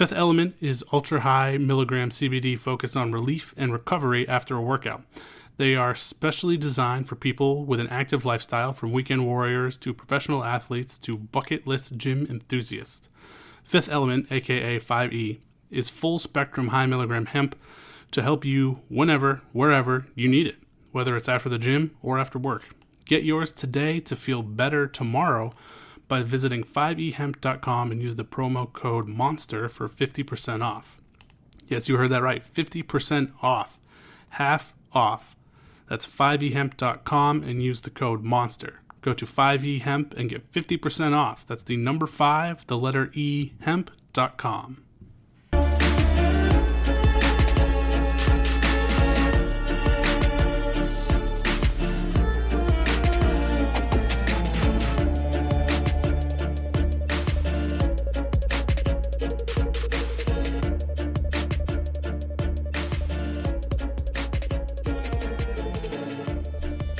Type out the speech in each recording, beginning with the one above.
Fifth Element is ultra high milligram CBD focused on relief and recovery after a workout. They are specially designed for people with an active lifestyle, from weekend warriors to professional athletes to bucket list gym enthusiasts. Fifth Element, aka 5E, is full spectrum high milligram hemp to help you whenever, wherever you need it, whether it's after the gym or after work. Get yours today to feel better tomorrow by visiting 5ehemp.com and use the promo code MONSTER for 50% off. Yes, you heard that right 50% off. Half off. That's 5ehemp.com and use the code MONSTER. Go to 5ehemp and get 50% off. That's the number 5, the letter E, hemp.com.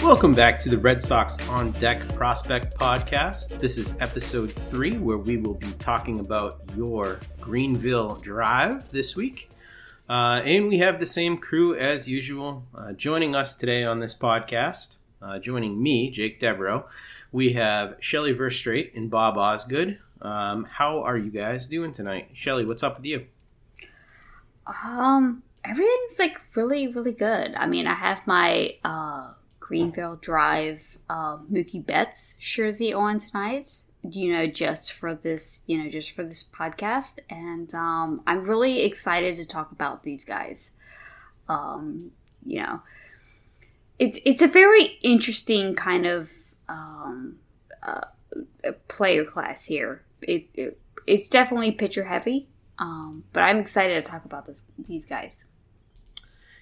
Welcome back to the Red Sox on Deck Prospect Podcast. This is episode three, where we will be talking about your Greenville Drive this week. Uh, and we have the same crew as usual uh, joining us today on this podcast. Uh, joining me, Jake Devereaux, we have Shelly Verstrate and Bob Osgood. Um, how are you guys doing tonight? Shelly, what's up with you? Um, everything's like really, really good. I mean, I have my uh Greenville Drive uh, Mookie Betts jersey on tonight. You know, just for this, you know, just for this podcast, and um, I'm really excited to talk about these guys. Um, you know, it's it's a very interesting kind of um, uh, player class here. It, it it's definitely pitcher heavy, um, but I'm excited to talk about this these guys.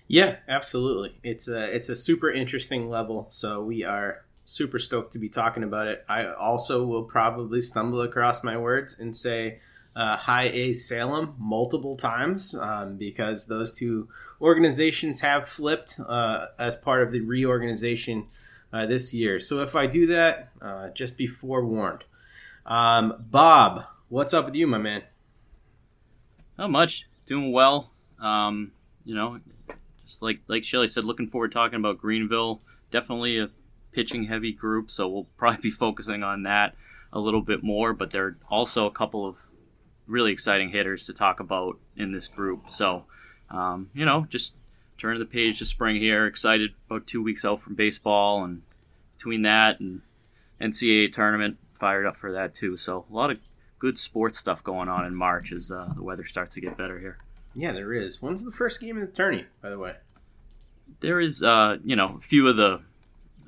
Yeah, absolutely. It's a it's a super interesting level. So we are super stoked to be talking about it. I also will probably stumble across my words and say uh, High A Salem multiple times um, because those two organizations have flipped uh, as part of the reorganization uh, this year. So if I do that, uh, just be forewarned. Um, Bob, what's up with you, my man? Not much. Doing well. Um, you know, just like like Shelly said, looking forward to talking about Greenville. Definitely a pitching heavy group, so we'll probably be focusing on that a little bit more. But there are also a couple of really exciting hitters to talk about in this group. So, um, you know, just turn the page to spring here. Excited about two weeks out from baseball, and between that and NCAA tournament, fired up for that too. So a lot of good sports stuff going on in March as uh, the weather starts to get better here. Yeah, there is. When's the first game of the tourney, by the way? There is, uh, you know, a few of the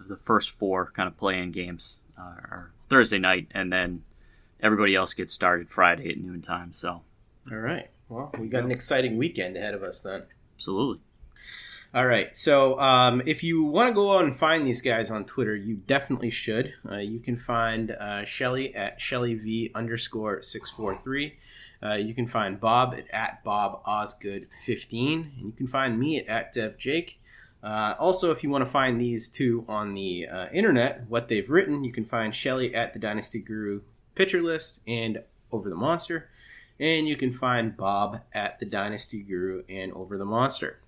the first four kind of play-in games uh, are Thursday night, and then everybody else gets started Friday at noon time. So, all right. Well, we got an exciting weekend ahead of us then. Absolutely. All right. So, um, if you want to go out and find these guys on Twitter, you definitely should. Uh, you can find uh, Shelly at Shelly V underscore six four three. Uh, you can find Bob at, at Bob Osgood 15, and you can find me at, at. Uh, also, if you want to find these two on the uh, internet, what they've written, you can find Shelly at the Dynasty Guru Pitcher List and Over the Monster, and you can find Bob at the Dynasty Guru and Over the Monster.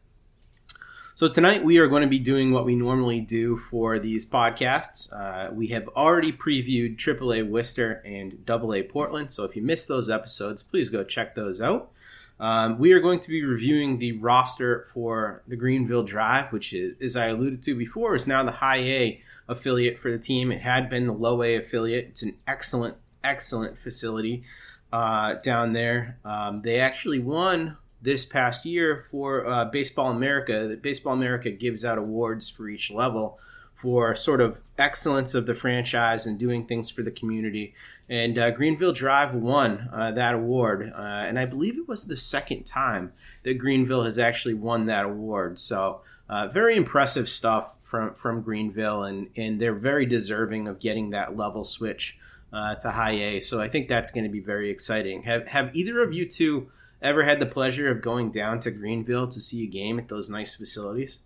So tonight we are going to be doing what we normally do for these podcasts. Uh, we have already previewed AAA Worcester and AA Portland, so if you missed those episodes, please go check those out. Um, we are going to be reviewing the roster for the Greenville Drive, which is, as I alluded to before, is now the High A affiliate for the team. It had been the Low A affiliate. It's an excellent, excellent facility uh, down there. Um, they actually won this past year for uh, Baseball America. Baseball America gives out awards for each level for sort of excellence of the franchise and doing things for the community. And uh, Greenville Drive won uh, that award, uh, and I believe it was the second time that Greenville has actually won that award. So uh, very impressive stuff from from Greenville, and and they're very deserving of getting that level switch uh, to high A. So I think that's going to be very exciting. Have have either of you two ever had the pleasure of going down to Greenville to see a game at those nice facilities?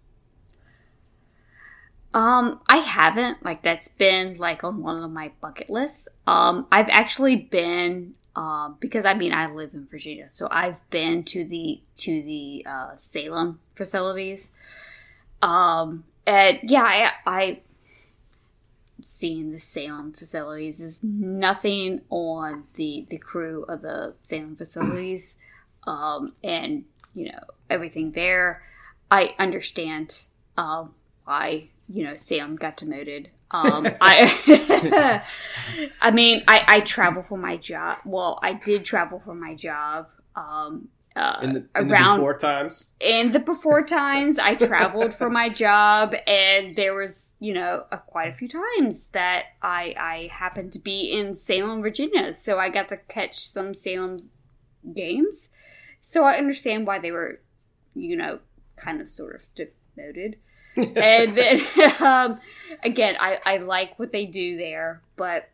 Um, I haven't. Like that's been like on one of my bucket lists. Um, I've actually been um because I mean I live in Virginia, so I've been to the to the uh, Salem facilities. Um, and yeah, I I seeing the Salem facilities is nothing on the the crew of the Salem facilities, um, and you know everything there. I understand um, why you know Salem got demoted. Um, I I mean I I travel for my job. Well, I did travel for my job. Um, uh, In the, in the around before times? in the before times i traveled for my job and there was you know a, quite a few times that i i happened to be in salem virginia so i got to catch some salem games so i understand why they were you know kind of sort of demoted and then um, again I, I like what they do there but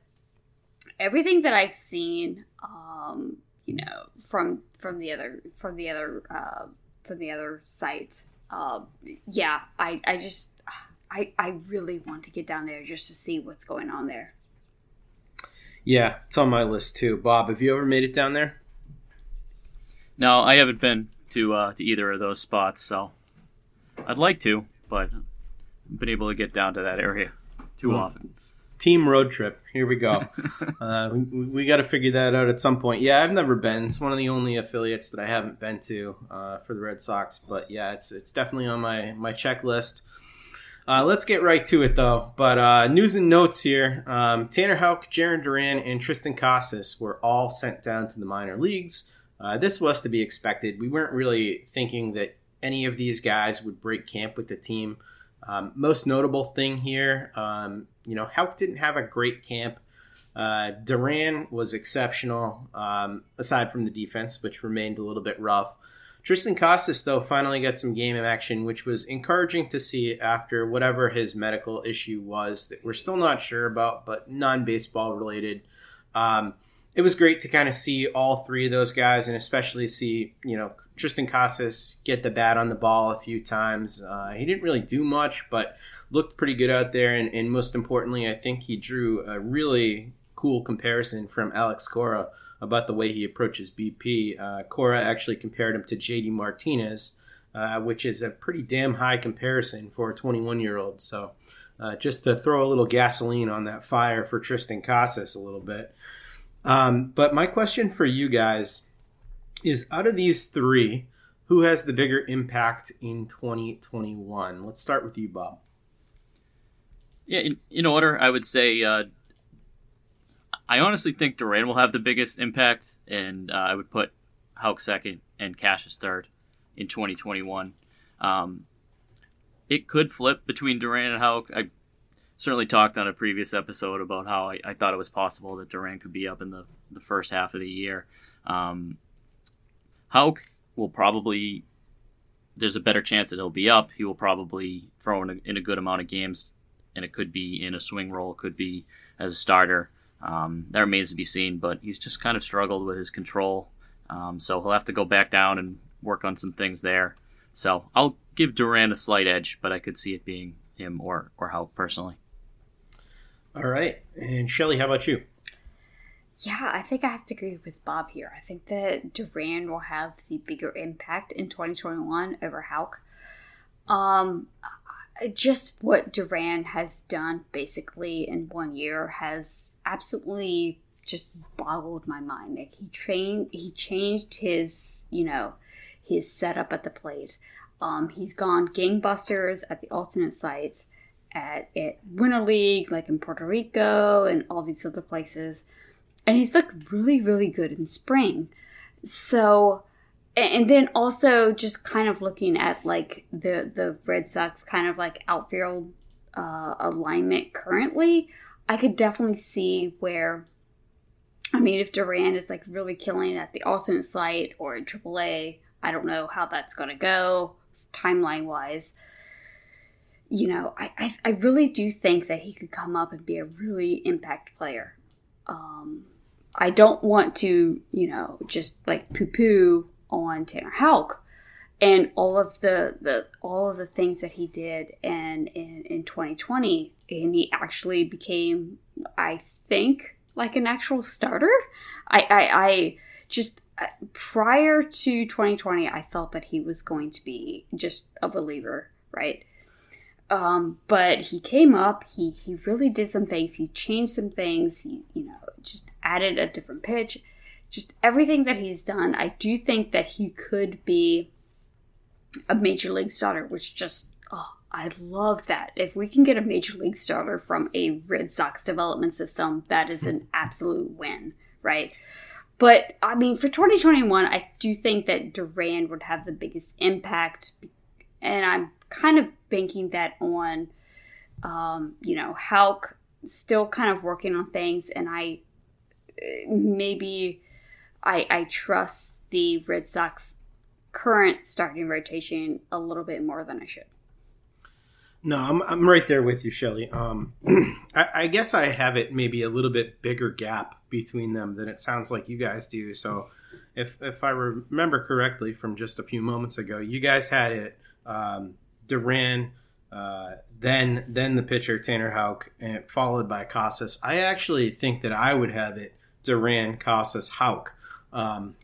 everything that i've seen um, you know from from the other from the other uh, from the other site um, yeah i i just i i really want to get down there just to see what's going on there Yeah, it's on my list too. Bob, have you ever made it down there? No, I haven't been to uh, to either of those spots, so I'd like to, but I haven't been able to get down to that area too Hmm. often. Team road trip. Here we go. uh, we we got to figure that out at some point. Yeah, I've never been. It's one of the only affiliates that I haven't been to uh, for the Red Sox. But yeah, it's it's definitely on my my checklist. Uh, let's get right to it though. But uh, news and notes here: um, Tanner Houck, Jarren Duran, and Triston Casas were all sent down to the minor leagues. Uh, this was to be expected. We weren't really thinking that any of these guys would break camp with the team. Um, most notable thing here, um, you know, Houck didn't have a great camp. Uh, Duran was exceptional, um, aside from the defense, which remained a little bit rough. Triston Casas, though, finally got some game action, which was encouraging to see after whatever his medical issue was that we're still not sure about, but non baseball related. Um, it was great to kind of see all three of those guys, and especially see you know Triston Casas get the bat on the ball a few times. Uh, he didn't really do much, but looked pretty good out there, and, and most importantly, I think he drew a really cool comparison from Alex Cora about the way he approaches BP. Uh, Cora actually compared him to JD Martinez, uh, which is a pretty damn high comparison for a 21 year old. So. Uh, just to throw a little gasoline on that fire for Triston Casas a little bit. Um, but my question for you guys is out of these three, who has the bigger impact in 2021? Let's start with you, Bob. Yeah, in, in order, I would say uh, I honestly think Duran will have the biggest impact, and uh, I would put Houck second and Casas third in 2021. Um, it could flip between Duran and Houck. I certainly talked on a previous episode about how I, I thought it was possible that Duran could be up in the, the first half of the year. Um, Houck will probably, there's a better chance that he'll be up. He will probably throw in a, in a good amount of games, and it could be in a swing role, could be as a starter. Um, that remains to be seen, but he's just kind of struggled with his control. Um, so he'll have to go back down and work on some things there. So I'll give Duran a slight edge, but I could see it being him or or Houck personally. All right. And Shelly, how about you? Yeah, I think I have to agree with Bob here. I think that Duran will have the bigger impact in 2021 over Houck. Um, just what Duran has done basically in one year has absolutely just boggled my mind. Like he trained, he changed his, you know, his setup at the plate. Um, he's gone gangbusters at the alternate sites, at, at Winter League, like in Puerto Rico and all these other places and he's looked really really good in spring so and then also just kind of looking at like the the red sox kind of like outfield uh, alignment currently, I could definitely see where. I mean, if Duran is like really killing at the alternate site or in AAA, I don't know how that's going to go timeline wise. You know, I, I, I really do think that he could come up and be a really impact player. Um, I don't want to, you know, just like poo poo on Tanner Houck and all of the, the all of the things that he did and in, in 2020 and he actually became I think like an actual starter. I I, I just uh, prior to 2020 I thought that he was going to be just a believer, right? Um, but he came up, he he really did some things, he changed some things, he you know, just added a different pitch. Just everything that he's done, I do think that he could be a major league starter, which just oh, I love that. If we can get a major league starter from a Red Sox development system, that is an absolute win, right? But I mean, for 2021, I do think that Duran would have the biggest impact, and I'm kind of banking that on, um, you know, Houck still kind of working on things, and I maybe I I trust the Red Sox current starting rotation a little bit more than I should. No, I'm, I'm right there with you, Shelly. Um, I, I, guess I have it maybe a little bit bigger gap between them than it sounds like you guys do. So, if if I remember correctly from just a few moments ago, you guys had it um, Duran, uh, then then the pitcher Tanner Houck, and followed by Casas. I actually think that I would have it Duran, Casas, Houck. Um,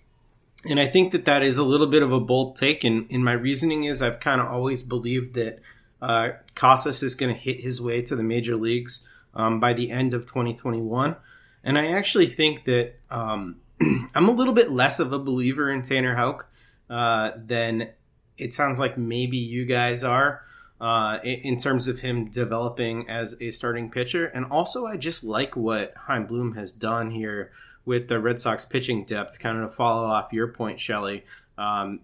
and I think that that is a little bit of a bold take. And, and my reasoning is I've kind of always believed that uh, Casas is going to hit his way to the major leagues um, by the end of 2021. And I actually think that um, I'm a little bit less of a believer in Tanner Houck uh, than it sounds like maybe you guys are uh, in, terms of him developing as a starting pitcher. And also, I just like what Chaim Bloom has done here with the Red Sox pitching depth. Kind of to follow off your point, Shelly. Um,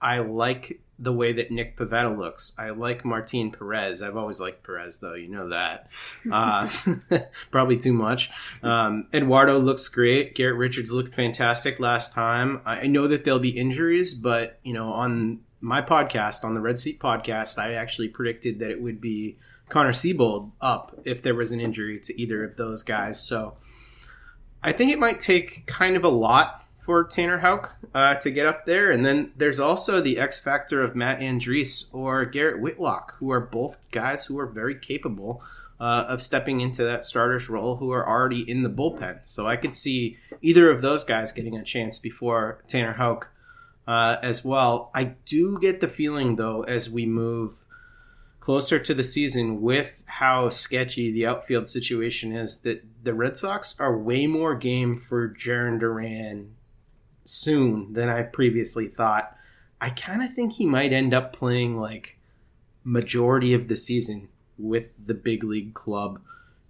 I like the way that Nick Pivetta looks. I like Martin Perez. I've always liked Perez, though. You know that. Uh, probably too much. Um, Eduardo looks great. Garrett Richards looked fantastic last time. I know that there'll be injuries, but you know, on my podcast, on the Red Seat podcast, I actually predicted that it would be Connor Seabold up if there was an injury to either of those guys. So I think it might take kind of a lot for Tanner Houck uh, to get up there. And then there's also the X factor of Matt Andriese or Garrett Whitlock, who are both guys who are very capable uh, of stepping into that starter's role, who are already in the bullpen. So I could see either of those guys getting a chance before Tanner Houck uh, as well. I do get the feeling, though, as we move closer to the season with how sketchy the outfield situation is that the Red Sox are way more game for Jarren Duran soon than I previously thought. I kind of think he might end up playing like majority of the season with the big league club.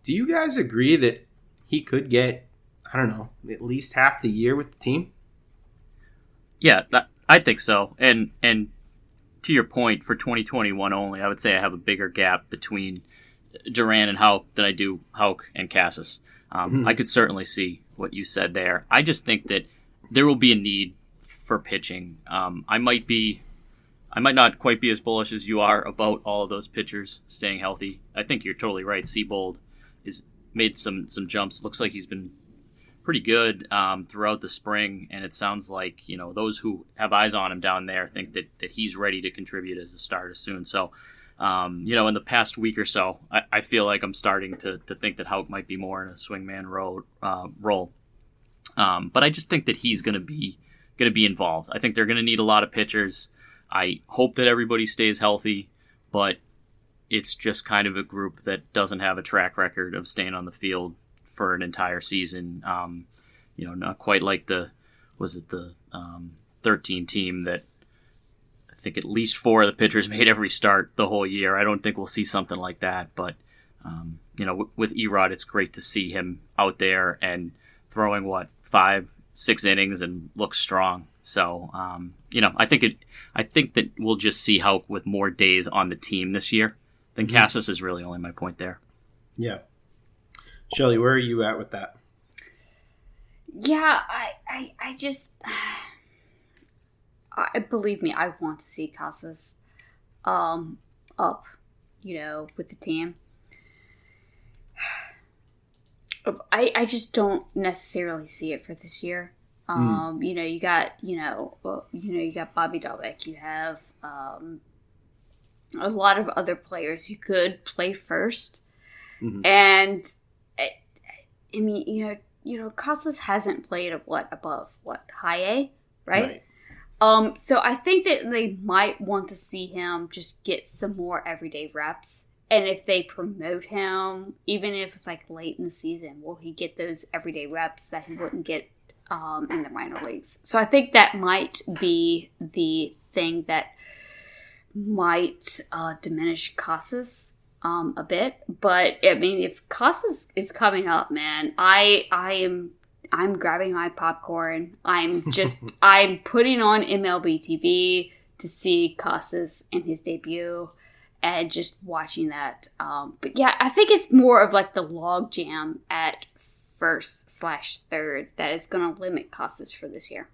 Do you guys agree that he could get I don't know, at least half the year with the team? Yeah, I think so. And and to your point, for 2021 only, I would say I have a bigger gap between Duran and Houck than I do Houck and Casas. Um, mm-hmm. I could certainly see what you said there. I just think that there will be a need for pitching. Um, I might be, I might not quite be as bullish as you are about all of those pitchers staying healthy. I think you're totally right. Seabold is made some some jumps. Looks like he's been pretty good um, throughout the spring, and it sounds like you know those who have eyes on him down there think that that he's ready to contribute as a starter soon. So. Um, you know, in the past week or so, I, I, feel like I'm starting to, to think that Houck might be more in a swingman role. Uh, role. Um, but I just think that he's going to be going to be involved. I think they're going to need a lot of pitchers. I hope that everybody stays healthy, but it's just kind of a group that doesn't have a track record of staying on the field for an entire season. Um, you know, not quite like the was it the um, 13 team that I think at least four of the pitchers made every start the whole year. I don't think we'll see something like that, but um, you know, w- with Erod, it's great to see him out there and throwing what five, six innings and looks strong. So, um, you know, I think it. I think that we'll just see how with more days on the team this year then Casas is really only my point there. Yeah. Shelly, where are you at with that? Yeah, I, I, I just, I believe me, I want to see Casas, um, up, you know, with the team. I, I just don't necessarily see it for this year. Um, you know, you got, you know, well, you know, you got Bobby Dalbec. You have um, a lot of other players who could play 1st Mhm. and I, mean, you know, you know, Casas hasn't played at what above what high A, right? Um, so I think that they might want to see him just get some more everyday reps. And if they promote him, even if it's like late in the season, will he get those everyday reps that he wouldn't get um, in the minor leagues? So I think that might be the thing that might uh, diminish Casas um, a bit. But I mean, if Casas is coming up, man, I I am I'm grabbing my popcorn. I'm just I'm putting on MLB TV to see Casas in his debut and just watching that. Um, but yeah, I think it's more of like the log jam at first slash third that is going to limit Casas for this year.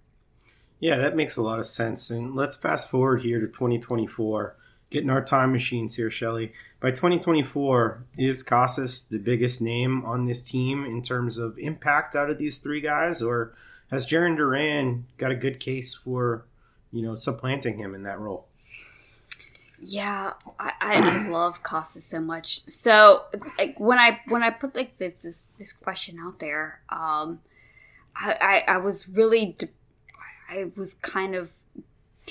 Yeah, that makes a lot of sense. And let's fast forward here to 2024, getting our time machines here, Shelly. By 2024, is Casas the biggest name on this team in terms of impact out of these three guys, or has Jarren Duran got a good case for, you know, supplanting him in that role? Yeah, I, I, love Casas so much. So like when I when I put like this this, this question out there, um, I, I I was really de- I was kind of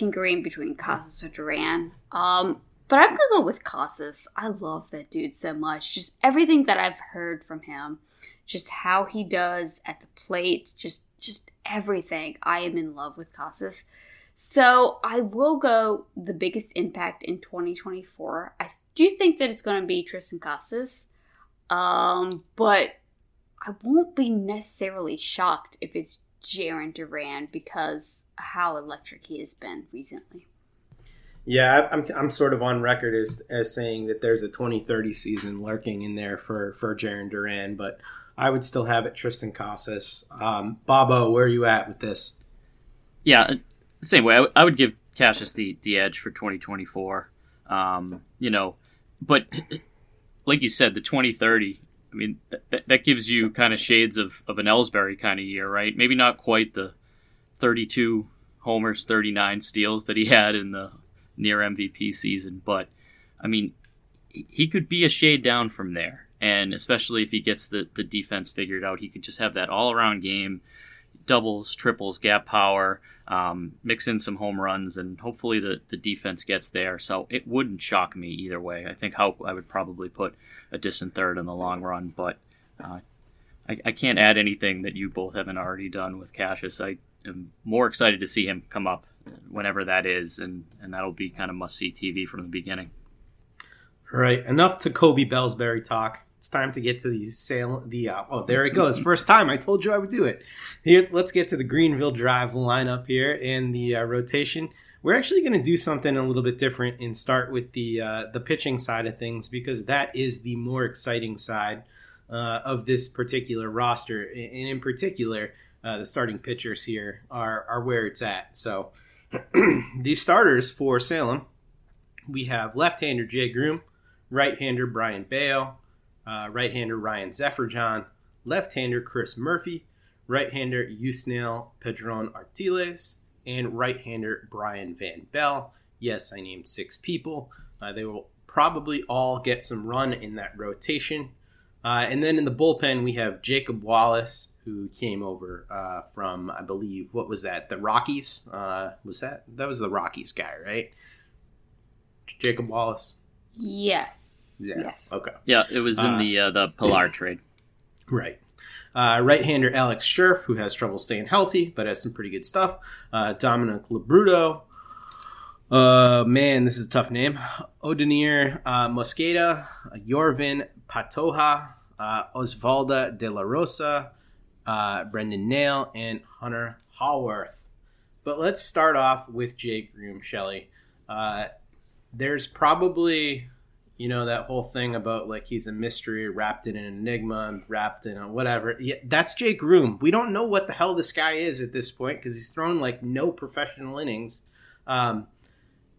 tinkering between Casas or Duran. Um, but I'm gonna go with Casas. I love that dude so much. Just everything that I've heard from him, just how he does at the plate, just just everything. I am in love with Casas. So I will go the biggest impact in 2024. I do think that it's to be Triston Casas, um, but I won't be necessarily shocked if it's Jarren Duran because how electric he has been recently. Yeah, I'm, I'm sort of on record as, as saying that there's a 2030 season lurking in there for, for Jarren Duran, but I would still have it Triston Casas. Um, Bobo, where are you at with this? Yeah, same way. I, w- I would give Casas the, the edge for 2024. Um, you know, but like you said, the 2030. I mean, that, that gives you kind of shades of, of an Ellsbury kind of year, right? Maybe not quite the 32 homers, 39 steals that he had in the near MVP season, but I mean, he- he could be a shade down from there. And especially if he gets the, the defense figured out, he could just have that all around game doubles, triples, gap power, um, mix in some home runs, and hopefully the, the defense gets there. So it wouldn't shock me either way. I think I would probably put a distant third in the long run, but uh, I, I can't add anything that you both haven't already done with Casas. I am more excited to see him come up whenever that is, and, and that'll be kind of must see TV from the beginning. All right, enough to Kobe Bellsbury talk. It's time to get to the sale. The uh, oh, there it goes. First time. I told you I would do it. Here, let's get to the Greenville Drive lineup here and the uh, rotation. We're actually going to do something a little bit different and start with the uh, the pitching side of things because that is the more exciting side uh, of this particular roster, and in particular, uh, the starting pitchers here are are where it's at. So, the starters for Salem, we have left-hander Jay Groome, right-hander Brayan Bello, uh, right-hander Ryan Zeferjahn, left-hander Chris Murphy, right-hander Yusnail Pedron Artiles, and right-hander Brian Van Belle. Yes, I named six people. Uh, they will probably all get some run in that rotation. Uh, and then in the bullpen, we have Jacob Wallace, who came over uh, from, I believe, what was that? The Rockies? Uh, was that? That was the Rockies guy, right? Jacob Wallace. Yes. Yeah. Yes. Okay. Yeah, it was in Uh, the uh, the Pillar trade. Right. Uh, right-hander Alex Scherff, who has trouble staying healthy, but has some pretty good stuff. Uh, Dominic Labruto. Uh, man, this is a tough name. Oddanier uh, Mosqueda, uh, Yorvin Pantoja, uh, Osvaldo De La Rosa, uh, Brendan Nail, and Hunter Haworth. But let's start off with Jay Groome, Shelley. There's probably, You know that whole thing about like he's a mystery wrapped in an enigma wrapped in a whatever. Yeah, that's Jake Groome. We don't know what the hell this guy is at this point because he's thrown like no professional innings. Um,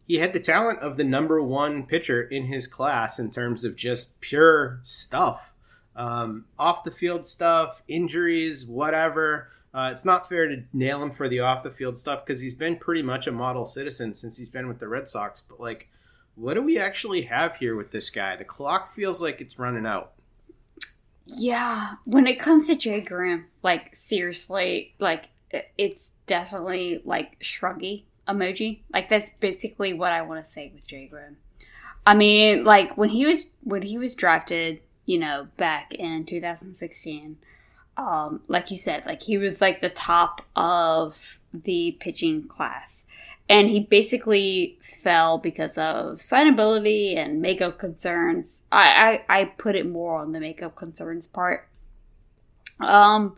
he had the talent of the number one pitcher in his class in terms of just pure stuff, um, off the field stuff, injuries, whatever. Uh, it's not fair to nail him for the off the field stuff because he's been pretty much a model citizen since he's been with the Red Sox. But like what do we actually have here with this guy? The clock feels like it's running out. Yeah, when it comes to Jay Groome, like seriously, like it's definitely like shruggy emoji. Like that's basically what I want to say with Jay Groome. I mean, like when he was when he was drafted, you know, back in 2016, um, like you said, like he was like the top of the pitching class and he basically fell because of signability and makeup concerns. I, I, I put it more on the makeup concerns part. Um,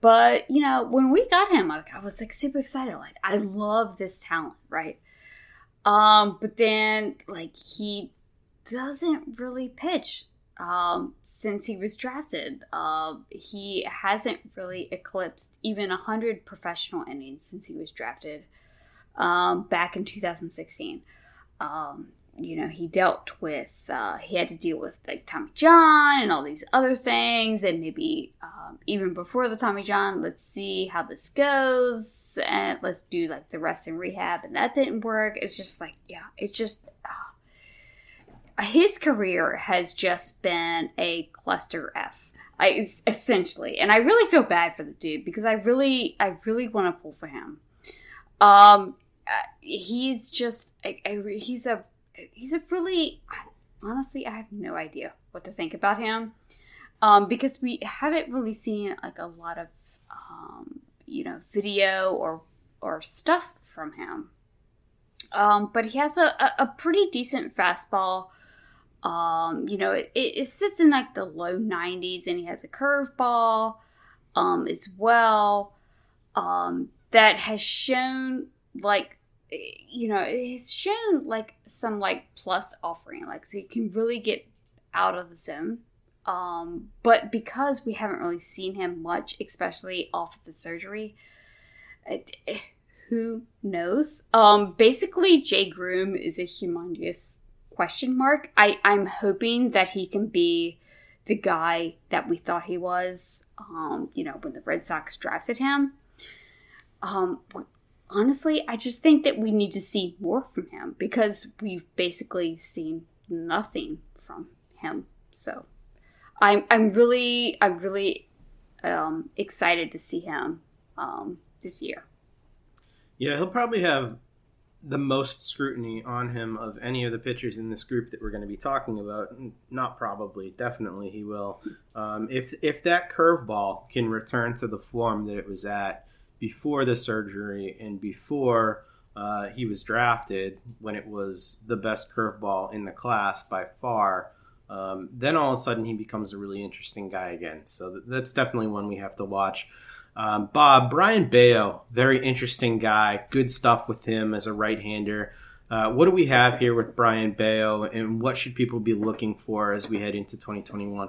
but you know, when we got him, like I was like super excited. Like I love this talent, right? Um, but then like he doesn't really pitch um, since he was drafted. Uh, he hasn't really eclipsed even 100 professional innings since he was drafted um, back in 2016. Um, you know, he dealt with, uh, he had to deal with like Tommy John and all these other things. And maybe um, even before the Tommy John, let's see how this goes. And let's do like the rest and rehab. And that didn't work. It's just like, yeah, it's just, uh, his career has just been a cluster F. I, essentially, and I really feel bad for the dude because I really, I really want to pull for him. Um, uh, he's just a, a, he's a he's a really honestly I have no idea what to think about him um, because we haven't really seen like a lot of um, you know video or or stuff from him. Um, but he has a, a, a pretty decent fastball. Um, you know, it, it sits in like the low 90s, and he has a curveball um, as well um, that has shown like you know it's shown like some like plus offering like they can really get out of the sim. Um but because we haven't really seen him much especially off of the surgery it, who knows? Um basically jay groome is a humongous question mark. I i'm hoping that he can be the guy that we thought he was um you know when the red sox drafted him. Um honestly, I just think that we need to see more from him because we've basically seen nothing from him. So I'm I'm really I'm really um, excited to see him um, this year. Yeah, he'll probably have the most scrutiny on him of any of the pitchers in this group that we're going to be talking about. Not probably, definitely he will. Um, if if that curveball can return to the form that it was at before the surgery and before uh, he was drafted, when it was the best curveball in the class by far, um, then all of a sudden he becomes a really interesting guy again. So th- that's definitely one we have to watch. Um, Bob, Brayan Bello, very interesting guy. Good stuff with him as a right hander. Uh, what do we have here with Brayan Bello, and what should people be looking for as we head into 2021?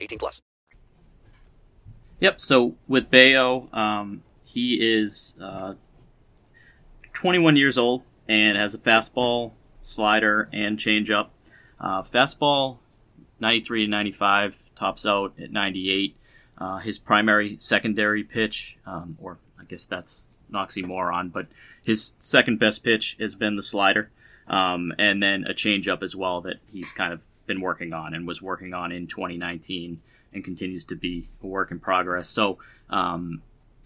18 plus. Yep. So with Bello, um, he is uh, 21 years old and has a fastball slider and changeup. Uh, fastball, 93 to 95, tops out at 98. Uh, his primary secondary pitch, um, or I guess that's an oxymoron, but his second best pitch has been the slider, um, and then a changeup as well that he's kind of been working on and was working on in 2019 and continues to be a work in progress. So, um,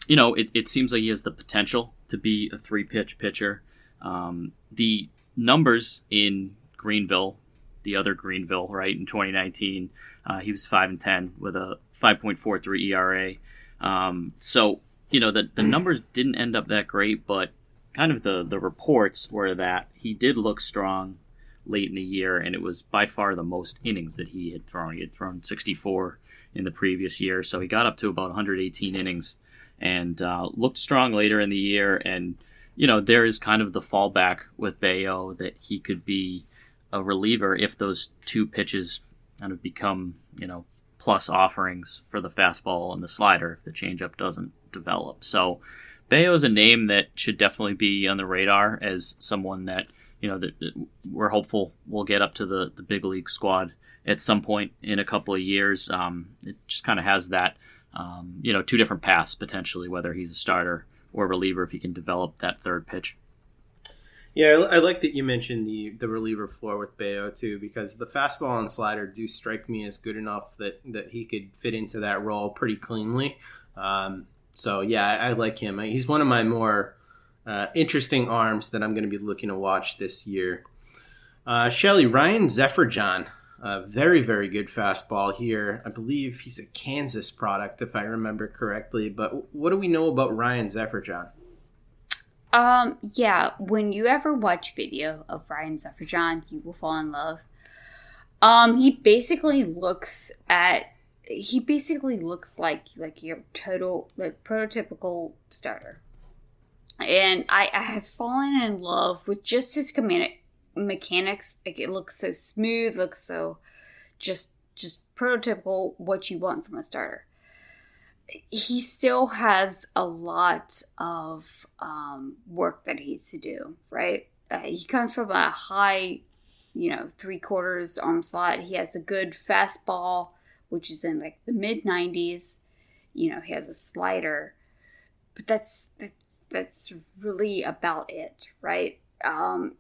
you know, it, it seems like he has the potential to be a three pitch pitcher. Um, the numbers in Greenville, the other Greenville, right, in 2019, uh, he was 5 and 10 with a 5.43 ERA. Um, so, you know, the, the numbers didn't end up that great, but kind of the, the reports were that he did look strong late in the year, and it was by far the most innings that he had thrown. He had thrown 64 in the previous year, so he got up to about 118 innings and uh, looked strong later in the year. And you know, there is kind of the fallback with Bello that he could be a reliever if those two pitches kind of become you know plus offerings for the fastball and the slider if the changeup doesn't develop. So. Bello is a name that should definitely be on the radar as someone that you know that, we're hopeful we'll get up to the, the big league squad at some point in a couple of years. Um, it just kind of has that, um, you know, two different paths potentially, whether he's a starter or reliever if he can develop that third pitch. Yeah, I, I like that you mentioned the the reliever floor with Bello too, because the fastball and slider do strike me as good enough that that he could fit into that role pretty cleanly. Um, so yeah, I, I, like him. He's one of my more uh, interesting arms that I'm going to be looking to watch this year. Uh, Shelly Ryan Zeferjahn a very, very good fastball here. I believe he's a Kansas product, if I remember correctly. But what do we know about Ryan Zeferjahn? Um, yeah, when you ever watch video of Ryan Zeferjahn, you will fall in love. Um, he basically looks at he basically looks like like your total like prototypical starter. And I, I have fallen in love with just his command mechanics. Like it looks so smooth looks so just just prototypical what you want from a starter. He still has a lot of um, work that he needs to do right? Uh, he comes from a high you know three quarters arm slot. He has a good fastball which is in like the mid 90s you know he has a slider. But that's that's that's really about it right um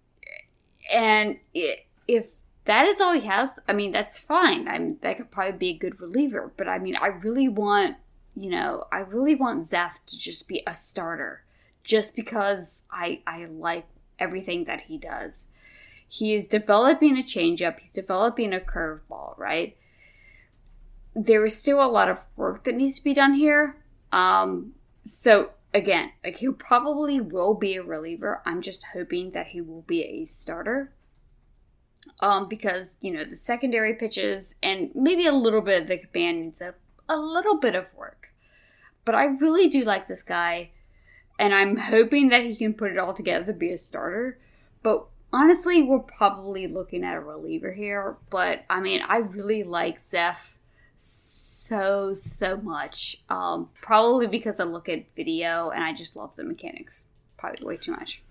and it, if that is all he has, I mean, that's fine. I mean, that could probably be a good reliever. But I mean, I really want, you know, I really want Zeph to just be a starter, just because I I like everything that he does. He is developing a changeup. He's developing a curveball, right? There is still a lot of work that needs to be done here. Um, so again, like he probably will be a reliever. I'm just hoping that he will be a starter. Um, because you know the secondary pitches and maybe a little bit of the command needs a, a little bit of work. But I really do like this guy, and I'm hoping that he can put it all together to be a starter. But honestly, we're probably looking at a reliever here. But I mean, I really like Zeph so so much. Um, probably because I look at video and I just love the mechanics. Probably way too much.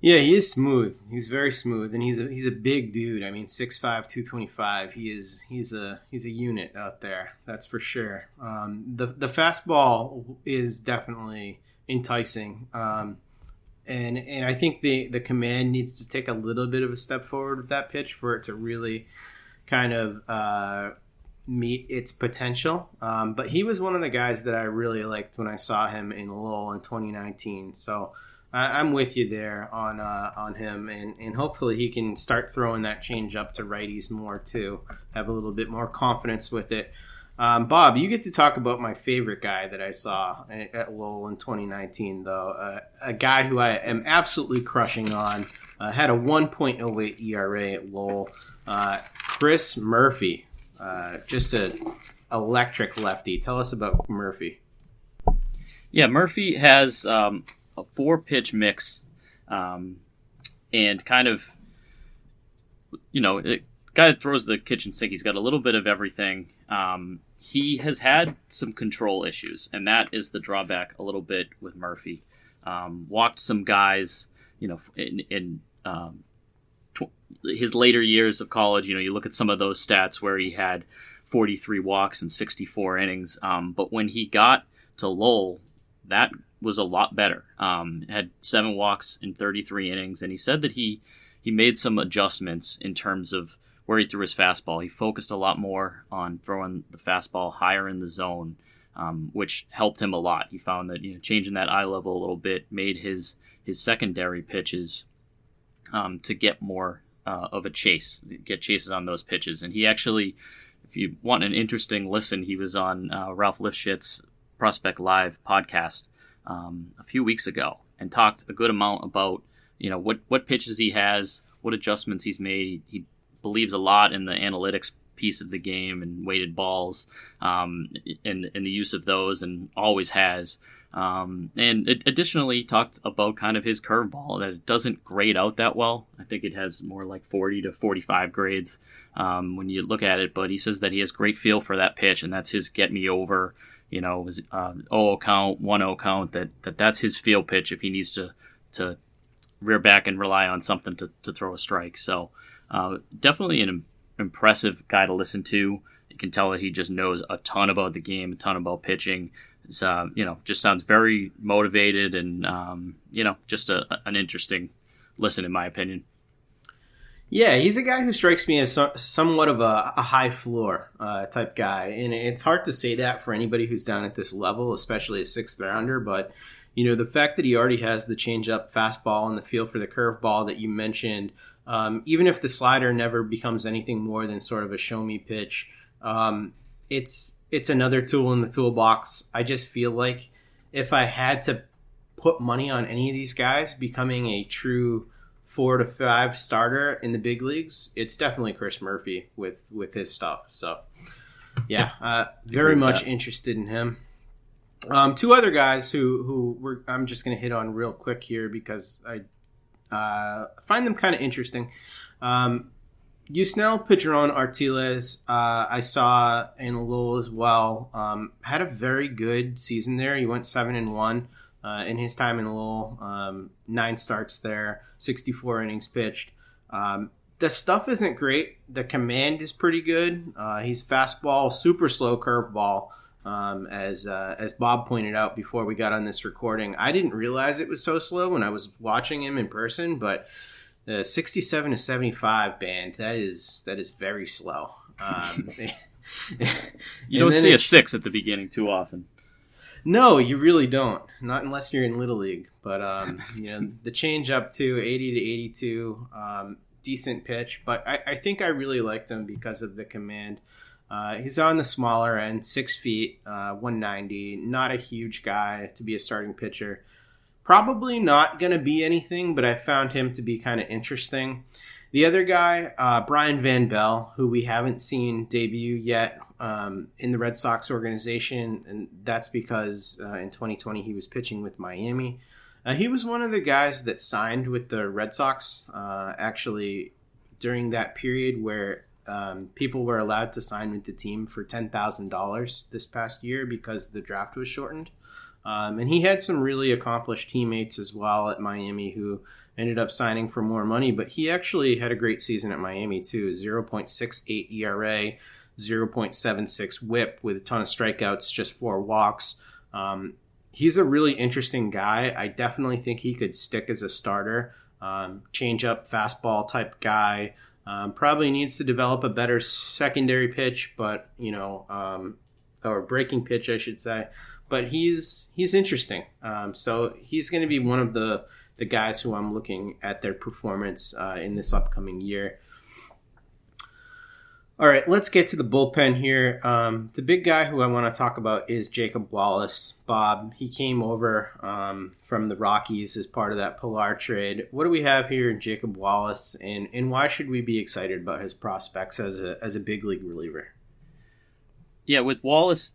Yeah, he is smooth. He's very smooth, and he's a he's a big dude. I mean, 6'5", 225. He is he's a he's a unit out there. That's for sure. Um, the the fastball is definitely enticing, um, and and I think the the command needs to take a little bit of a step forward with that pitch for it to really kind of uh, meet its potential. Um, but he was one of the guys that I really liked when I saw him in Lowell in 2019. So I, am with you there on uh, on him, and, and hopefully he can start throwing that change up to righties more too. Have a little bit more confidence with it. Um, Bob, you get to talk about my favorite guy that I saw at Lowell in 2019, though. Uh, a guy who I am absolutely crushing on. Uh, had a 1.08 ERA at Lowell. Uh, Chris Murphy, uh, just a electric lefty. Tell us about Murphy. Yeah, Murphy has um, a four pitch mix, um, and kind of, you know, it, guy throws the kitchen sink. He's got a little bit of everything. Um, he has had some control issues, and that is the drawback a little bit with Murphy. Um, walked some guys, you know, in, in um, his later years of college, you know, you look at some of those stats where he had 43 walks and 64 innings. Um, but when he got to Lowell, that was a lot better. Um, had seven walks in 33 innings, and he said that he he made some adjustments in terms of where he threw his fastball. He focused a lot more on throwing the fastball higher in the zone, um, which helped him a lot. He found that you know changing that eye level a little bit made his his secondary pitches um, to get more uh, of a chase, get chases on those pitches, and he actually. If you want an interesting listen, he was on uh, Ralph Lifshitz Prospect Live podcast um, a few weeks ago and talked a good amount about you know what what pitches he has, what adjustments he's made. He believes a lot in the analytics piece of the game and weighted balls um, and, and the use of those, and always has. Um, and it additionally talked about kind of his curveball that it doesn't grade out that well. I think it has more like 40 to 45 grades um, when you look at it. But he says that he has great feel for that pitch, and that's his get me over you know, his uh, 0 count, 1 0 count, that, that that's his feel pitch if he needs to, to rear back and rely on something to, to throw a strike. So uh, definitely an impressive guy to listen to. You can tell that he just knows a ton about the game, a ton about pitching. Uh, you know, just sounds very motivated and, um, you know, just a, an interesting listen, in my opinion. Yeah, he's a guy who strikes me as so, somewhat of a, a high floor uh, type guy, and it's hard to say that for anybody who's down at this level, especially a sixth rounder. But you know, the fact that he already has the changeup, fastball, and the feel for the curveball that you mentioned, um, even if the slider never becomes anything more than sort of a show me pitch, um, it's it's another tool in the toolbox. I just feel like if I had to put money on any of these guys becoming a true four to five starter in the big leagues, it's definitely Chris Murphy with with his stuff. So, yeah, uh, very much interested in him. Um, two other guys who who we're, I'm just going to hit on real quick here because I uh, find them kind of interesting. Um, Yusniel Padron Artilles, uh, I saw in Lowell as well. Um, had a very good season there. He went seven and one uh, in his time in Lowell. Um, nine starts there, 64 innings pitched. Um, the stuff isn't great. The command is pretty good. Uh, he's fastball, super slow curveball. Um, as uh, as Bob pointed out before we got on this recording, I didn't realize it was so slow when I was watching him in person. But the 67 to 75 band that is that is very slow. Um, You don't see a six at the beginning too often. No, you really don't. Not unless you're in Little League. But um, you know, the change up to 80 to 82, um, decent pitch. But I, I think I really liked him because of the command. Uh, he's on the smaller end, six feet, uh, 190. Not a huge guy to be a starting pitcher. Probably not going to be anything, but I found him to be kind of interesting. The other guy, uh, Brian Van Belle, who we haven't seen debut yet um, in the Red Sox organization, and that's because uh, in 2020 he was pitching with Miami. Uh, he was one of the guys that signed with the Red Sox uh, actually during that period where um, people were allowed to sign with the team for $10,000 this past year because the draft was shortened. Um, and he had some really accomplished teammates as well at Miami who ended up signing for more money. But he actually had a great season at Miami too 0.68 ERA, 0.76 whip with a ton of strikeouts, just four walks. Um, he's a really interesting guy. I definitely think he could stick as a starter. Um, change up fastball type guy. Um, probably needs to develop a better secondary pitch, but you know, um, or breaking pitch, I should say. But he's he's interesting. Um, so he's going to be one of the the guys who I'm looking at their performance uh, in this upcoming year. All right, let's get to the bullpen here. Um, the big guy who I want to talk about is Jacob Wallace. Bob, he came over um, from the Rockies as part of that Pillar trade. What do we have here in Jacob Wallace, and, and why should we be excited about his prospects as a, as a big league reliever? Yeah, with Wallace,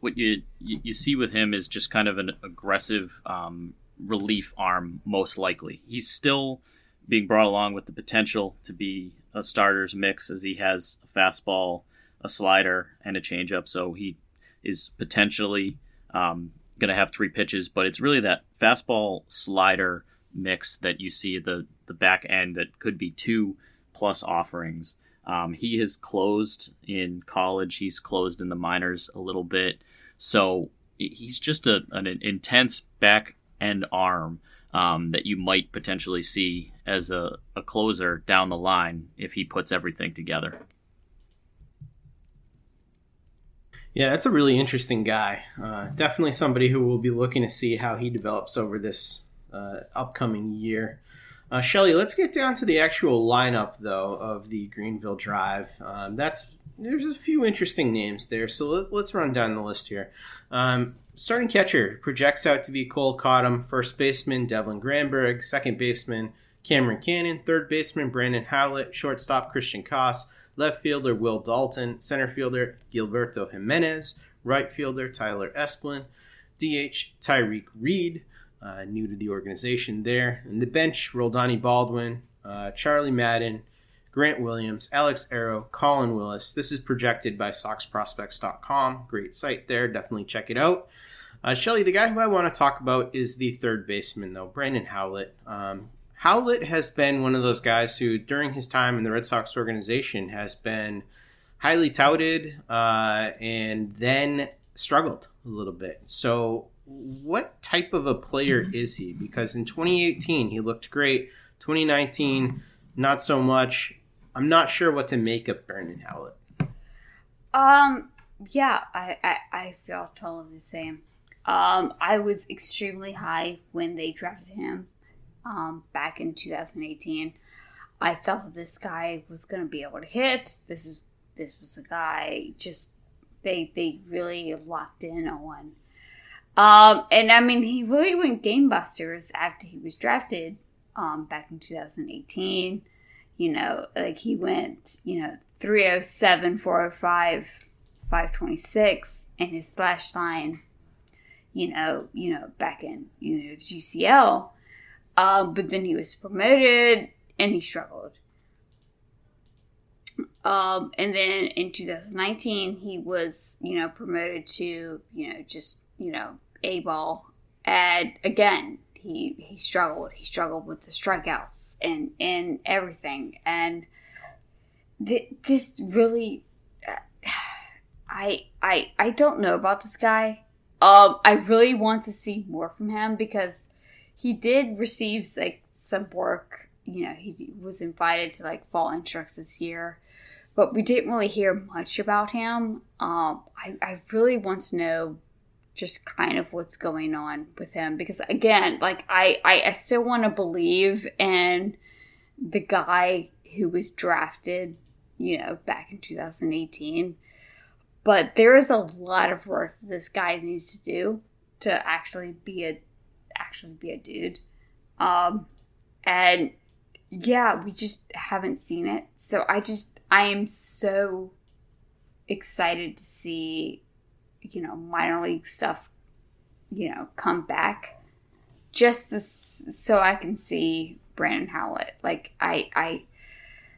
what you you, see with him is just kind of an aggressive um, relief arm, most likely. He's still being brought along with the potential to be a starter's mix as he has a fastball, a slider, and a changeup. So he is potentially um, going to have three pitches, but it's really that fastball slider mix that you see the the back end that could be two plus offerings. Um, he has closed in college. He's closed in the minors a little bit. So he's just a, an intense back end arm um, that you might potentially see as a, a closer down the line if he puts everything together. Yeah, that's a really interesting guy. Uh, definitely somebody who will be looking to see how he develops over this uh, upcoming year. Uh, Shelly, let's get down to the actual lineup, though, of the Greenville Drive. Um, that's there's a few interesting names there, so let, us run down the list here. Um, starting catcher projects out to be Cole Cottom, first baseman Devlin Granberg, second baseman Cameron Cannon, third baseman Brandon Howlett, shortstop Christian Koss, left fielder Will Dalton, center fielder Gilberto Jimenez, right fielder Tyler Esplin, DH Tyreek Reed, uh, new to the organization there. And the bench, Roldani Baldwin, uh, Charlie Madden, Grant Williams, Alex Arrow, Colin Willis. This is projected by SoxProspects.com. Great site there. Definitely check it out. Uh, Shelly, the guy who I want to talk about is the third baseman, though, Brandon Howlett. Um, Howlett has been one of those guys who, during his time in the Red Sox organization, has been highly touted uh, and then struggled a little bit. So what type of a player mm-hmm. is he? Because in 2018 he looked great. 2019, not so much. I'm not sure what to make of Brandon Howlett. Um, yeah, I, I, I feel totally the same. Um, I was extremely high when they drafted him um, back in 2018. I felt that this guy was going to be able to hit. This is this was a guy just they they really locked in on um, and I mean, he really went game busters after he was drafted um, back in 2018. You know, like he went, you know, 307, 405, 526, and his slash line, you know, you know, back in, you know, the GCL. Um, but then he was promoted and he struggled. Um, and then in 2019, he was, you know, promoted to, you know, just, you know, a ball, and again, he he struggled. He struggled with the strikeouts and and everything. And th- this really, uh, I I I don't know about this guy. Um, I really want to see more from him because he did receive like some work. You know, he was invited to like fall instructs this year, but we didn't really hear much about him. Um, I I really want to know just kind of what's going on with him. Because again like i i, I still want to believe in the guy who was drafted you know back in 2018 but there is a lot of work this guy needs to do to actually be a actually be a dude. Um and yeah we just haven't seen it. So i just i am so excited to see you know, minor league stuff, you know, come back just to, so I can see Brandon Howlett. Like, I, I,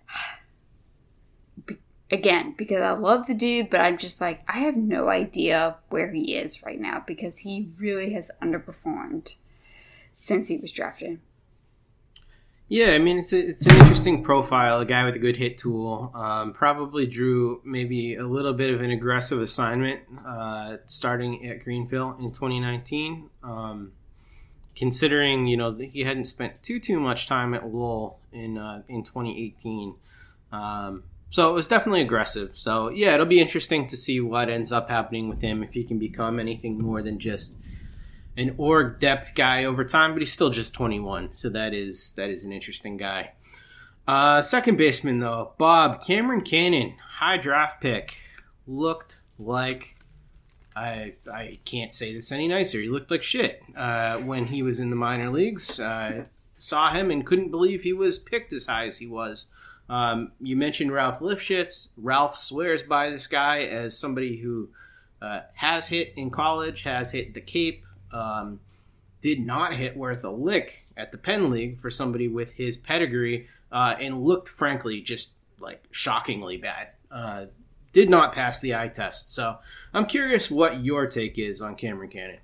again, because I love the dude, but I'm just like, I have no idea where he is right now because he really has underperformed since he was drafted. Yeah, I mean it's a, it's an interesting profile. A guy with a good hit tool. Um, probably drew maybe a little bit of an aggressive assignment uh, starting at Greenville in 2019. Um, considering you know he hadn't spent too too much time at Lowell in uh, in 2018. Um, so it was definitely aggressive. So yeah, it'll be interesting to see what ends up happening with him if he can become anything more than just an org depth guy over time, but he's still just 21. So that is that is an interesting guy. Uh, second baseman though, Bob Cameron Cannon, high draft pick, looked like I I can't say this any nicer. He looked like shit uh, when he was in the minor leagues. Uh, saw him and couldn't believe he was picked as high as he was. Um, you mentioned Ralph Lifshitz. Ralph swears by this guy as somebody who uh, has hit in college, has hit the Cape, um, did not hit worth a lick at the Penn League for somebody with his pedigree, uh, and looked frankly just like shockingly bad. Uh, did not pass the eye test. So I'm curious what your take is on Cameron Cannon.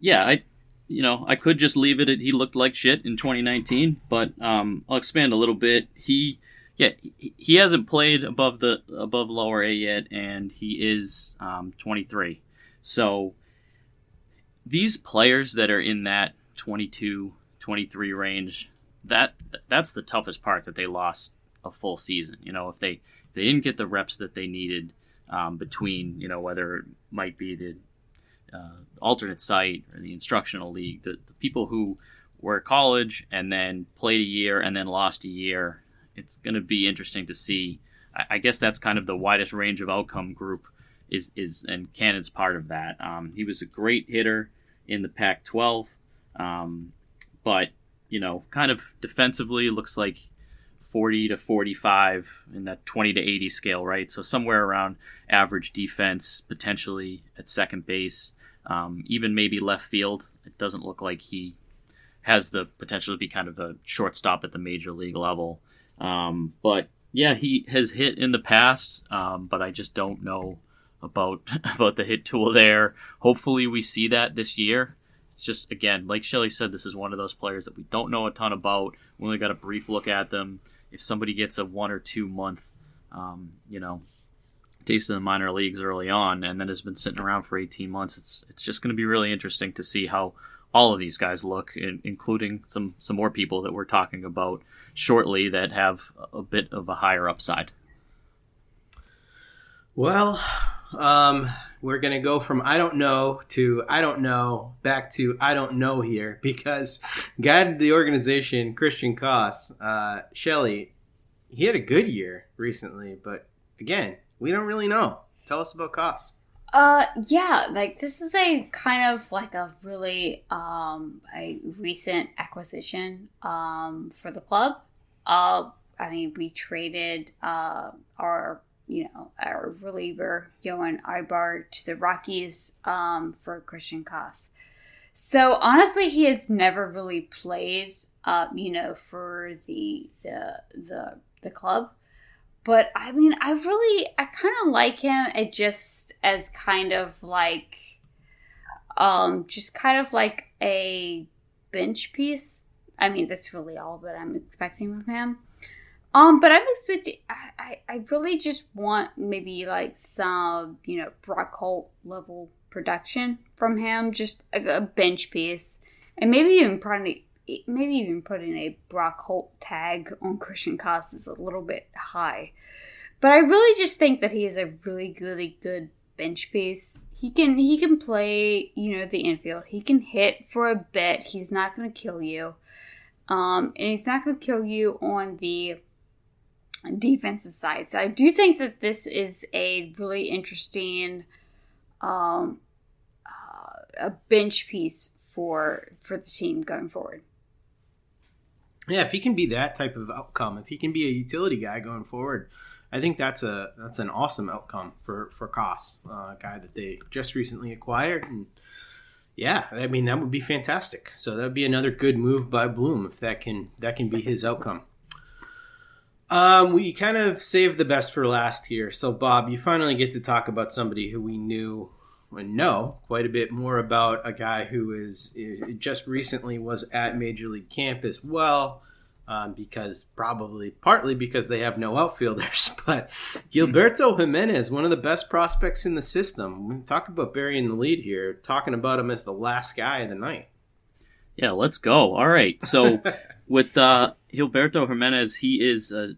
Yeah, I you know, I could just leave it at he looked like shit in 2019, but um, I'll expand a little bit. He, yeah, he, hasn't played above the above lower A yet, and he is um, 23. So these players that are in that 22, 23 range, that that's the toughest part that they lost a full season. You know, if they if they didn't get the reps that they needed um, between, you know, whether it might be the uh, alternate site or the instructional league, the, the people who were at college and then played a year and then lost a year, it's going to be interesting to see. I, I, guess that's kind of the widest range of outcome group is is and Cannon's part of that. Um, he was a great hitter in the Pac-12, um, but you know, kind of defensively looks like 40 to 45 in that 20 to 80 scale, right? So somewhere around average defense, potentially at second base, um, even maybe left field. It doesn't look like he has the potential to be kind of a shortstop at the major league level. Um, but yeah, he has hit in the past, um, but I just don't know about about the hit tool there. Hopefully, we see that this year. It's just again, like Shelly said, this is one of those players that we don't know a ton about. We only got a brief look at them. If somebody gets a one or two month, um, you know, taste in the minor leagues early on, and then has been sitting around for 18 months, it's it's just going to be really interesting to see how all of these guys look, including some some more people that we're talking about shortly that have a bit of a higher upside. Well, um, we're going to go from I don't know to I don't know back to I don't know here because guided the organization, Christian Koss, uh, Shelly, he had a good year recently, but again, we don't really know. Tell us about Koss. Uh, yeah, like this is a kind of like a really um a recent acquisition um for the club. Uh, I mean, we traded uh our you know, our reliever, Yoan Aybar, to the Rockies um, for Christian Koss. So honestly, he has never really played, uh, you know, for the the the the club. But I mean, I really, I kind of like him. It just as kind of like, um, just kind of like a bench piece. I mean, that's really all that I'm expecting from him. Um, but I'm expecting. I, I, really just want maybe like some you know Brock Holt level production from him, just a, a bench piece, and maybe even putting maybe even putting a Brock Holt tag on Christian Koss is a little bit high. But I really just think that he is a really really good bench piece. He can he can play you know the infield. He can hit for a bit. He's not going to kill you. Um, and he's not going to kill you on the defensive side. So I do think that this is a really interesting um, uh, a bench piece for for the team going forward. Yeah, if he can be that type of outcome, if he can be a utility guy going forward, I think that's a that's an awesome outcome for for Koss, uh, a guy that they just recently acquired, and yeah, I mean that would be fantastic. So that would be another good move by Bloom if that can that can be his outcome. Um, we kind of saved the best for last here. So, Bob, you finally get to talk about somebody who we knew and know quite a bit more about. A guy who is just recently was at Major League Camp as well, um, because probably partly because they have no outfielders. But Gilberto Jimenez, one of the best prospects in the system. We talk about burying the lead here, talking about him as the last guy of the night. Yeah, let's go. All right, so. with uh, Gilberto Jimenez, he is uh,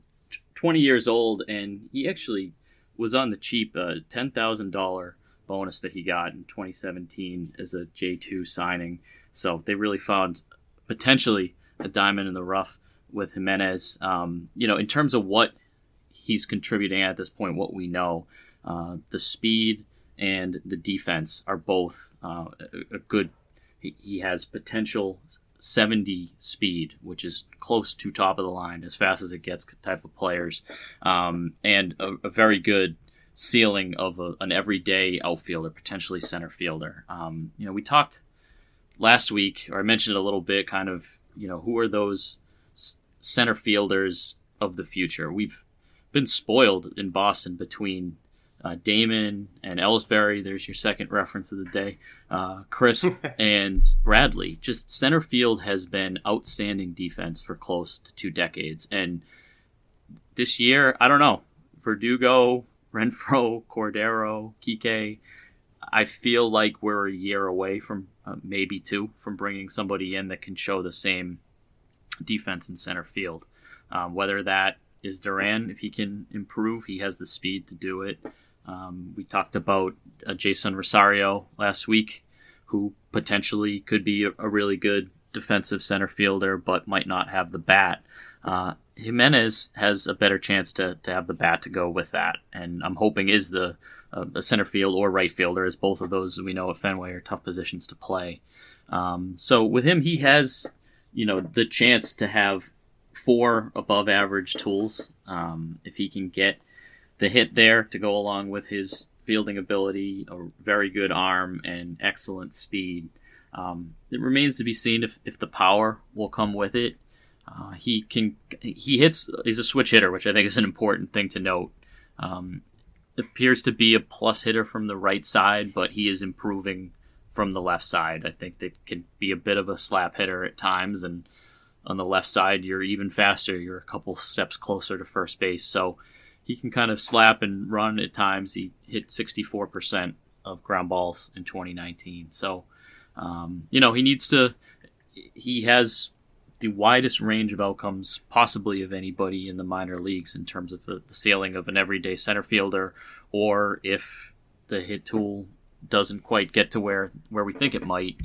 20 years old, and he actually was on the cheap uh, $10,000 bonus that he got in 2017 as a J2 signing. So they really found potentially a diamond in the rough with Jimenez. Um, you know, in terms of what he's contributing at this point, what we know, uh, the speed and the defense are both uh, a, good. He has potential 70 speed, which is close to top of the line, as fast as it gets type of players, um, and a, a, very good ceiling of a, an everyday outfielder, potentially center fielder. Um, you know, we talked last week, or I mentioned a little bit, kind of, you know, who are those center fielders of the future? We've been spoiled in Boston between uh, Damon and Ellsbury. There's your second reference of the day. Uh, Chris and Bradley. Just center field has been outstanding defense for close to two decades. And this year, I don't know. Verdugo, Renfroe, Cordero, Kike. I feel like we're a year away from uh, maybe two from bringing somebody in that can show the same defense in center field. Um, whether that is Duran, if he can improve, he has the speed to do it. Um, we talked about uh, Jeisson Rosario last week, who potentially could be a, a, really good defensive center fielder, but might not have the bat. Uh, Jimenez has a better chance to, to have the bat to go with that, and I'm hoping is the uh, a center field or right fielder, as both of those we know at Fenway are tough positions to play. Um, so with him, he has you know the chance to have four above average tools um, if he can get the hit there to go along with his fielding ability, a very good arm, and excellent speed. Um, it remains to be seen if, if the power will come with it. Uh, he can he hits he's a switch hitter, which I think is an important thing to note. Um, appears to be a plus hitter from the right side, but he is improving from the left side. I think that can be a bit of a slap hitter at times, and on the left side, you're even faster. You're a couple steps closer to first base, so he can kind of slap and run at times. He hit 64% of ground balls in 2019. So, um, you know, he needs to. He has the widest range of outcomes possibly of anybody in the minor leagues in terms of the, the sailing of an everyday center fielder, or if the hit tool doesn't quite get to where where we think it might,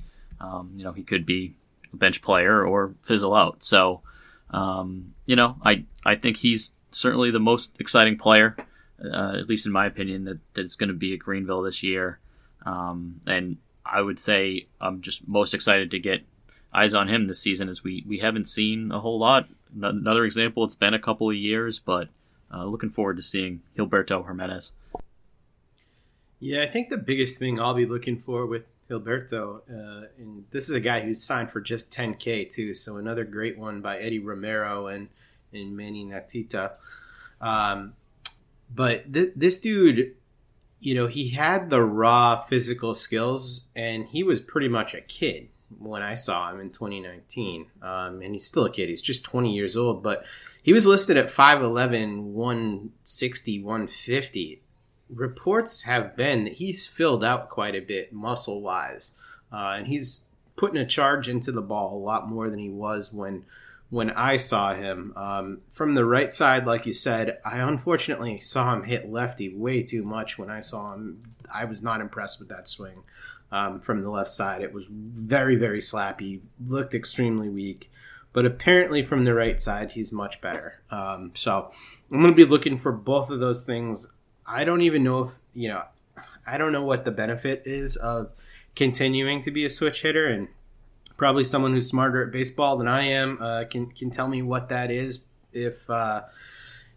um, you know, he could be a bench player or fizzle out. So, um, you know, I I think he's certainly the most exciting player, uh, at least in my opinion, that that's going to be at Greenville this year. Um, and I would say I'm just most excited to get eyes on him this season, as we we haven't seen a whole lot. Another example, it's been a couple of years, but uh, looking forward to seeing Gilberto Jimenez. Yeah, I think the biggest thing I'll be looking for with Gilberto, uh, and this is a guy who's signed for just 10K too, so another great one by Eddie Romero and and Manny Nanita. Um, but th- this dude, you know, he had the raw physical skills, and he was pretty much a kid when I saw him in 2019. Um, and he's still a kid; he's just 20 years old, but he was listed at 5'11", 160, 150 reports have been that he's filled out quite a bit muscle wise, uh, and he's putting a charge into the ball a lot more than he was when when I saw him. Um, from the right side, like you said, I unfortunately saw him hit lefty way too much when I saw him. I was not impressed with that swing um, from the left side. It was very, very slappy, looked extremely weak. But apparently, from the right side, he's much better. Um, so I'm going to be looking for both of those things I don't even know if you know. I don't know what the benefit is of continuing to be a switch hitter, and probably someone who's smarter at baseball than I am uh, can can tell me what that is. If uh,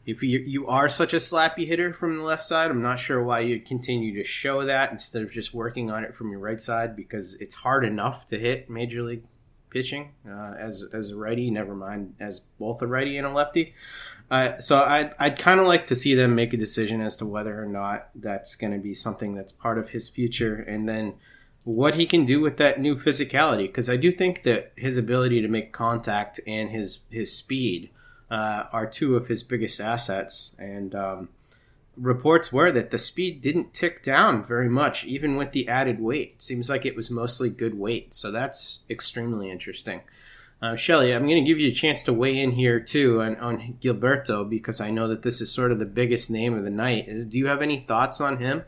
if you, you are such a slappy hitter from the left side, I'm not sure why you'd continue to show that instead of just working on it from your right side because it's hard enough to hit major league pitching uh, as as a righty. Never mind as both a righty and a lefty. Uh, so I'd, I'd kind of like to see them make a decision as to whether or not that's going to be something that's part of his future, and then what he can do with that new physicality. Because I do think that his ability to make contact and his his speed uh, are two of his biggest assets. And um, reports were that the speed didn't tick down very much, even with the added weight. Seems like it was mostly good weight, so that's extremely interesting. Uh, Shelly, I'm going to give you a chance to weigh in here too on, on Gilberto because I know that this is sort of the biggest name of the night. Do you have any thoughts on him?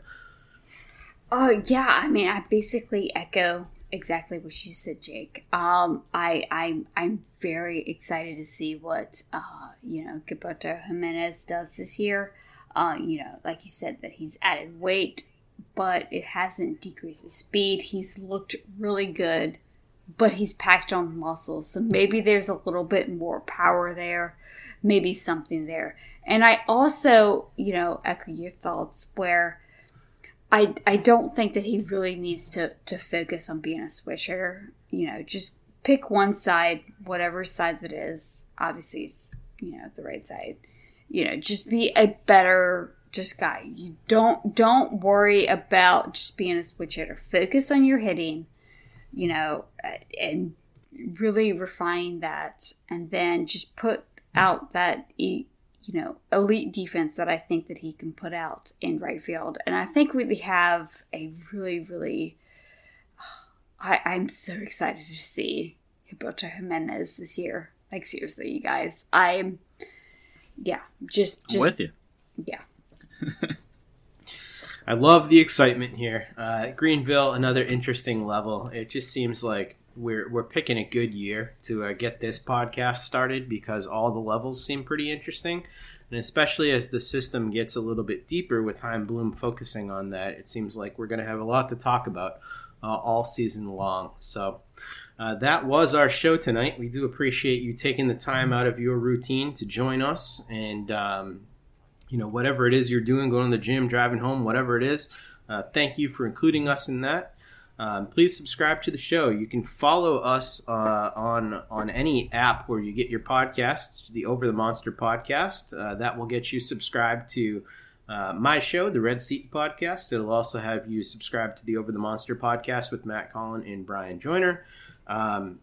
Oh yeah, I mean, I basically echo exactly what you said, Jake. Um, I I I'm very excited to see what uh, you know Gilberto Jimenez does this year. Uh, you know, like you said, that he's added weight, but it hasn't decreased his speed. He's looked really good but he's packed on muscle. So maybe there's a little bit more power there, maybe something there. And I also, you know, echo your thoughts where I I don't think that he really needs to to focus on being a switch hitter. You know, just pick one side, whatever side that is. Obviously, you know, the right side. You know, just be a better just guy, you don't don't worry about just being a switch hitter. Focus on your hitting, you know, uh, and really refining that, and then just put out that e- you know elite defense that I think that he can put out in right field. And I think we have a really really. I, I'm so excited to see Gilberto Jimenez this year. Like seriously, you guys, I'm yeah, just just I'm with you. yeah. I love the excitement here. Uh, Greenville, another interesting level. It just seems like we're we're picking a good year to uh, get this podcast started because all the levels seem pretty interesting, and especially as the system gets a little bit deeper with Chaim Bloom focusing on that, it seems like we're going to have a lot to talk about uh, all season long. So. Uh, that was our show tonight. We do appreciate you taking the time out of your routine to join us and um, you know, whatever it is you're doing, going to the gym, driving home, whatever it is. Uh, thank you for including us in that. Um, please subscribe to the show. You can follow us uh, on on any app where you get your podcasts, the Over the Monster podcast. Uh, that will get you subscribed to uh, my show, the Red Seat Podcast. It'll also have you subscribe to the Over the Monster podcast with Matt Collin and Brian Joyner. Um,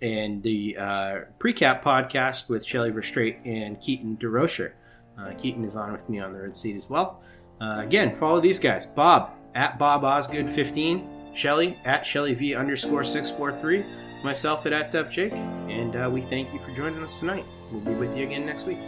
and the uh, Precap podcast with Shelly Verougstraete and Keaton DeRocher. Uh, Keaton is on with me on the red seat as well. Uh, again, follow these guys. Bob at Bob Osgood 15, Shelly at Shelly V underscore 643, myself at at Jake, and uh, we thank you for joining us tonight. We'll be with you again next week.